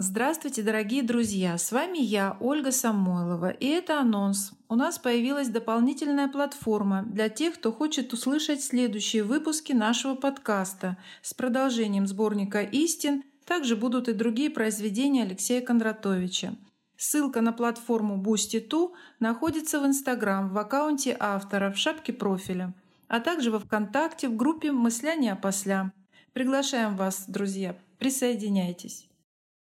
Здравствуйте, дорогие друзья! С вами я, Ольга Самойлова, и это анонс. У нас появилась дополнительная платформа для тех, кто хочет услышать следующие выпуски нашего подкаста с продолжением сборника «Истин». Также будут и другие произведения Алексея Кондратовича. Ссылка на платформу Boosty2 находится в Инстаграм в аккаунте автора в шапке профиля, а также во Вконтакте в группе «Мысля не опосля». Приглашаем вас, друзья, присоединяйтесь.